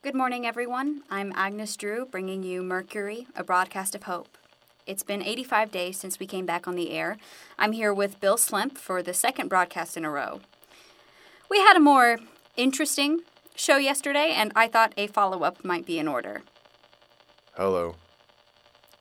Good morning, everyone. I'm Agnes Drew, bringing you Mercury, a broadcast of hope. It's been 85 days since we came back on the air. I'm here with Bill Slimp for the second broadcast in a row. We had a more interesting show yesterday, and I thought a follow up might be in order. Hello.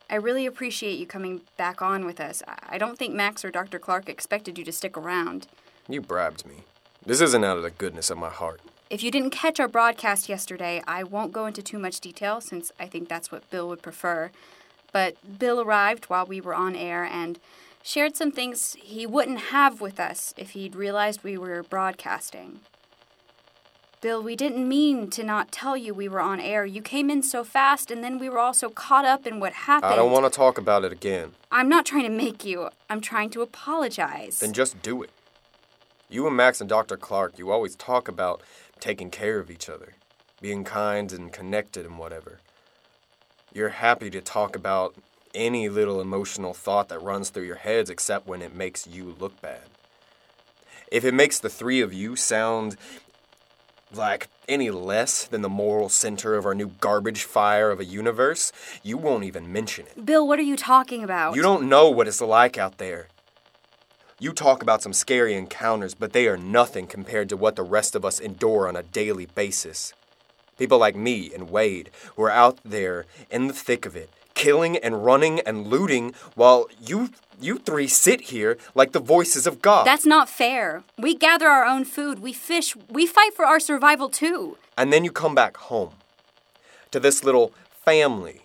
I really appreciate you coming back on with us. I don't think Max or Dr. Clark expected you to stick around. You bribed me. This isn't out of the goodness of my heart. If you didn't catch our broadcast yesterday, I won't go into too much detail since I think that's what Bill would prefer. But Bill arrived while we were on air and shared some things he wouldn't have with us if he'd realized we were broadcasting. Bill, we didn't mean to not tell you we were on air. You came in so fast, and then we were all so caught up in what happened. I don't want to talk about it again. I'm not trying to make you. I'm trying to apologize. Then just do it. You and Max and Dr. Clark, you always talk about taking care of each other, being kind and connected and whatever. You're happy to talk about any little emotional thought that runs through your heads except when it makes you look bad. If it makes the three of you sound like any less than the moral center of our new garbage fire of a universe, you won't even mention it. Bill, what are you talking about? You don't know what it's like out there. You talk about some scary encounters, but they are nothing compared to what the rest of us endure on a daily basis. People like me and Wade were out there in the thick of it, killing and running and looting, while you you three sit here like the voices of God. That's not fair. We gather our own food, we fish, we fight for our survival too. And then you come back home to this little family,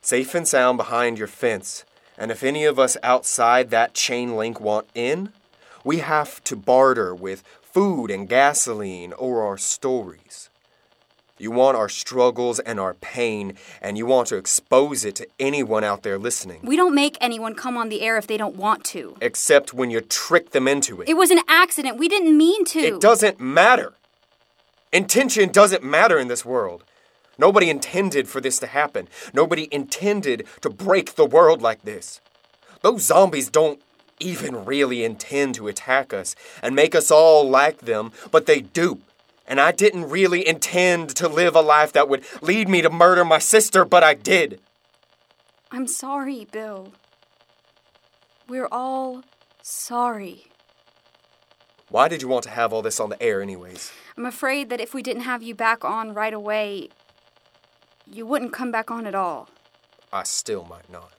safe and sound behind your fence, and if any of us outside that chain link want in, we have to barter with food and gasoline or our stories. You want our struggles and our pain, and you want to expose it to anyone out there listening. We don't make anyone come on the air if they don't want to. Except when you trick them into it. It was an accident. We didn't mean to. It doesn't matter. Intention doesn't matter in this world. Nobody intended for this to happen. Nobody intended to break the world like this. Those zombies don't even really intend to attack us and make us all like them, but they do. And I didn't really intend to live a life that would lead me to murder my sister, but I did. I'm sorry, Bill. We're all sorry. Why did you want to have all this on the air, anyways? I'm afraid that if we didn't have you back on right away, you wouldn't come back on at all. I still might not.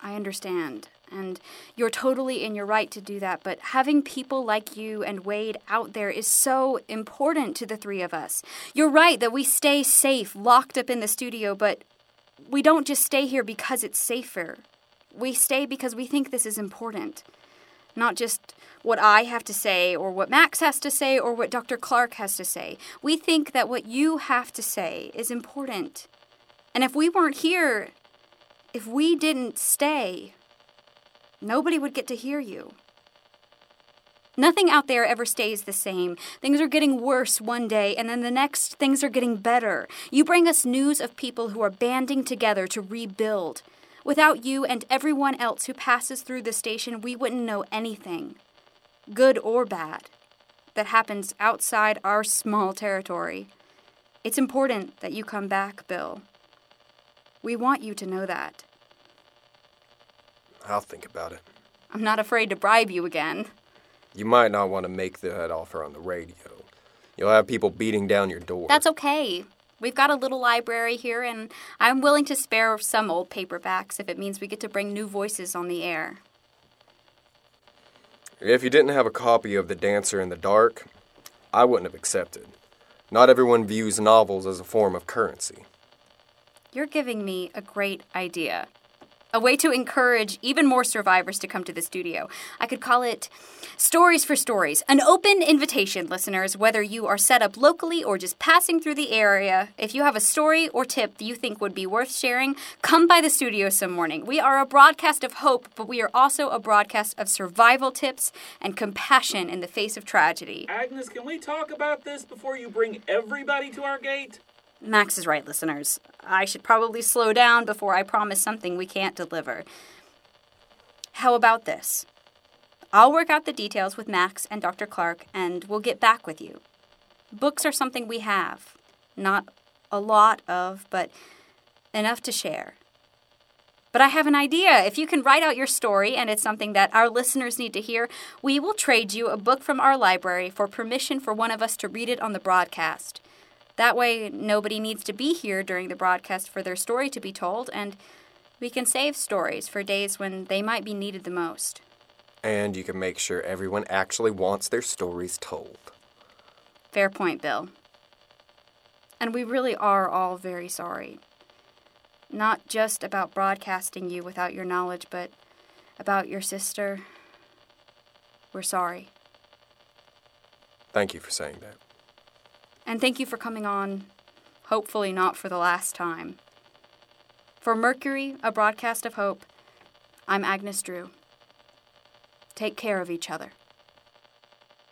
I understand. And you're totally in your right to do that, but having people like you and Wade out there is so important to the three of us. You're right that we stay safe, locked up in the studio, but we don't just stay here because it's safer. We stay because we think this is important. Not just what I have to say, or what Max has to say, or what Dr. Clark has to say. We think that what you have to say is important. And if we weren't here, if we didn't stay, nobody would get to hear you. Nothing out there ever stays the same. Things are getting worse one day, and then the next, things are getting better. You bring us news of people who are banding together to rebuild. Without you and everyone else who passes through the station, we wouldn't know anything, good or bad, that happens outside our small territory. It's important that you come back, Bill. We want you to know that. I'll think about it. I'm not afraid to bribe you again. You might not want to make that offer on the radio. You'll have people beating down your door. That's okay. We've got a little library here, and I'm willing to spare some old paperbacks if it means we get to bring new voices on the air. If you didn't have a copy of The Dancer in the Dark, I wouldn't have accepted. Not everyone views novels as a form of currency. You're giving me a great idea a way to encourage even more survivors to come to the studio. I could call it Stories for Stories, an open invitation, listeners, whether you are set up locally or just passing through the area. If you have a story or tip that you think would be worth sharing, come by the studio some morning. We are a broadcast of hope, but we are also a broadcast of survival tips and compassion in the face of tragedy. Agnes, can we talk about this before you bring everybody to our gate? Max is right, listeners. I should probably slow down before I promise something we can't deliver. How about this? I'll work out the details with Max and Dr. Clark, and we'll get back with you. Books are something we have, not a lot of, but enough to share. But I have an idea. If you can write out your story and it's something that our listeners need to hear, we will trade you a book from our library for permission for one of us to read it on the broadcast. That way, nobody needs to be here during the broadcast for their story to be told, and we can save stories for days when they might be needed the most. And you can make sure everyone actually wants their stories told. Fair point, Bill. And we really are all very sorry not just about broadcasting you without your knowledge, but about your sister. We're sorry. Thank you for saying that. And thank you for coming on, hopefully not for the last time. For Mercury, a broadcast of hope, I'm Agnes Drew. Take care of each other.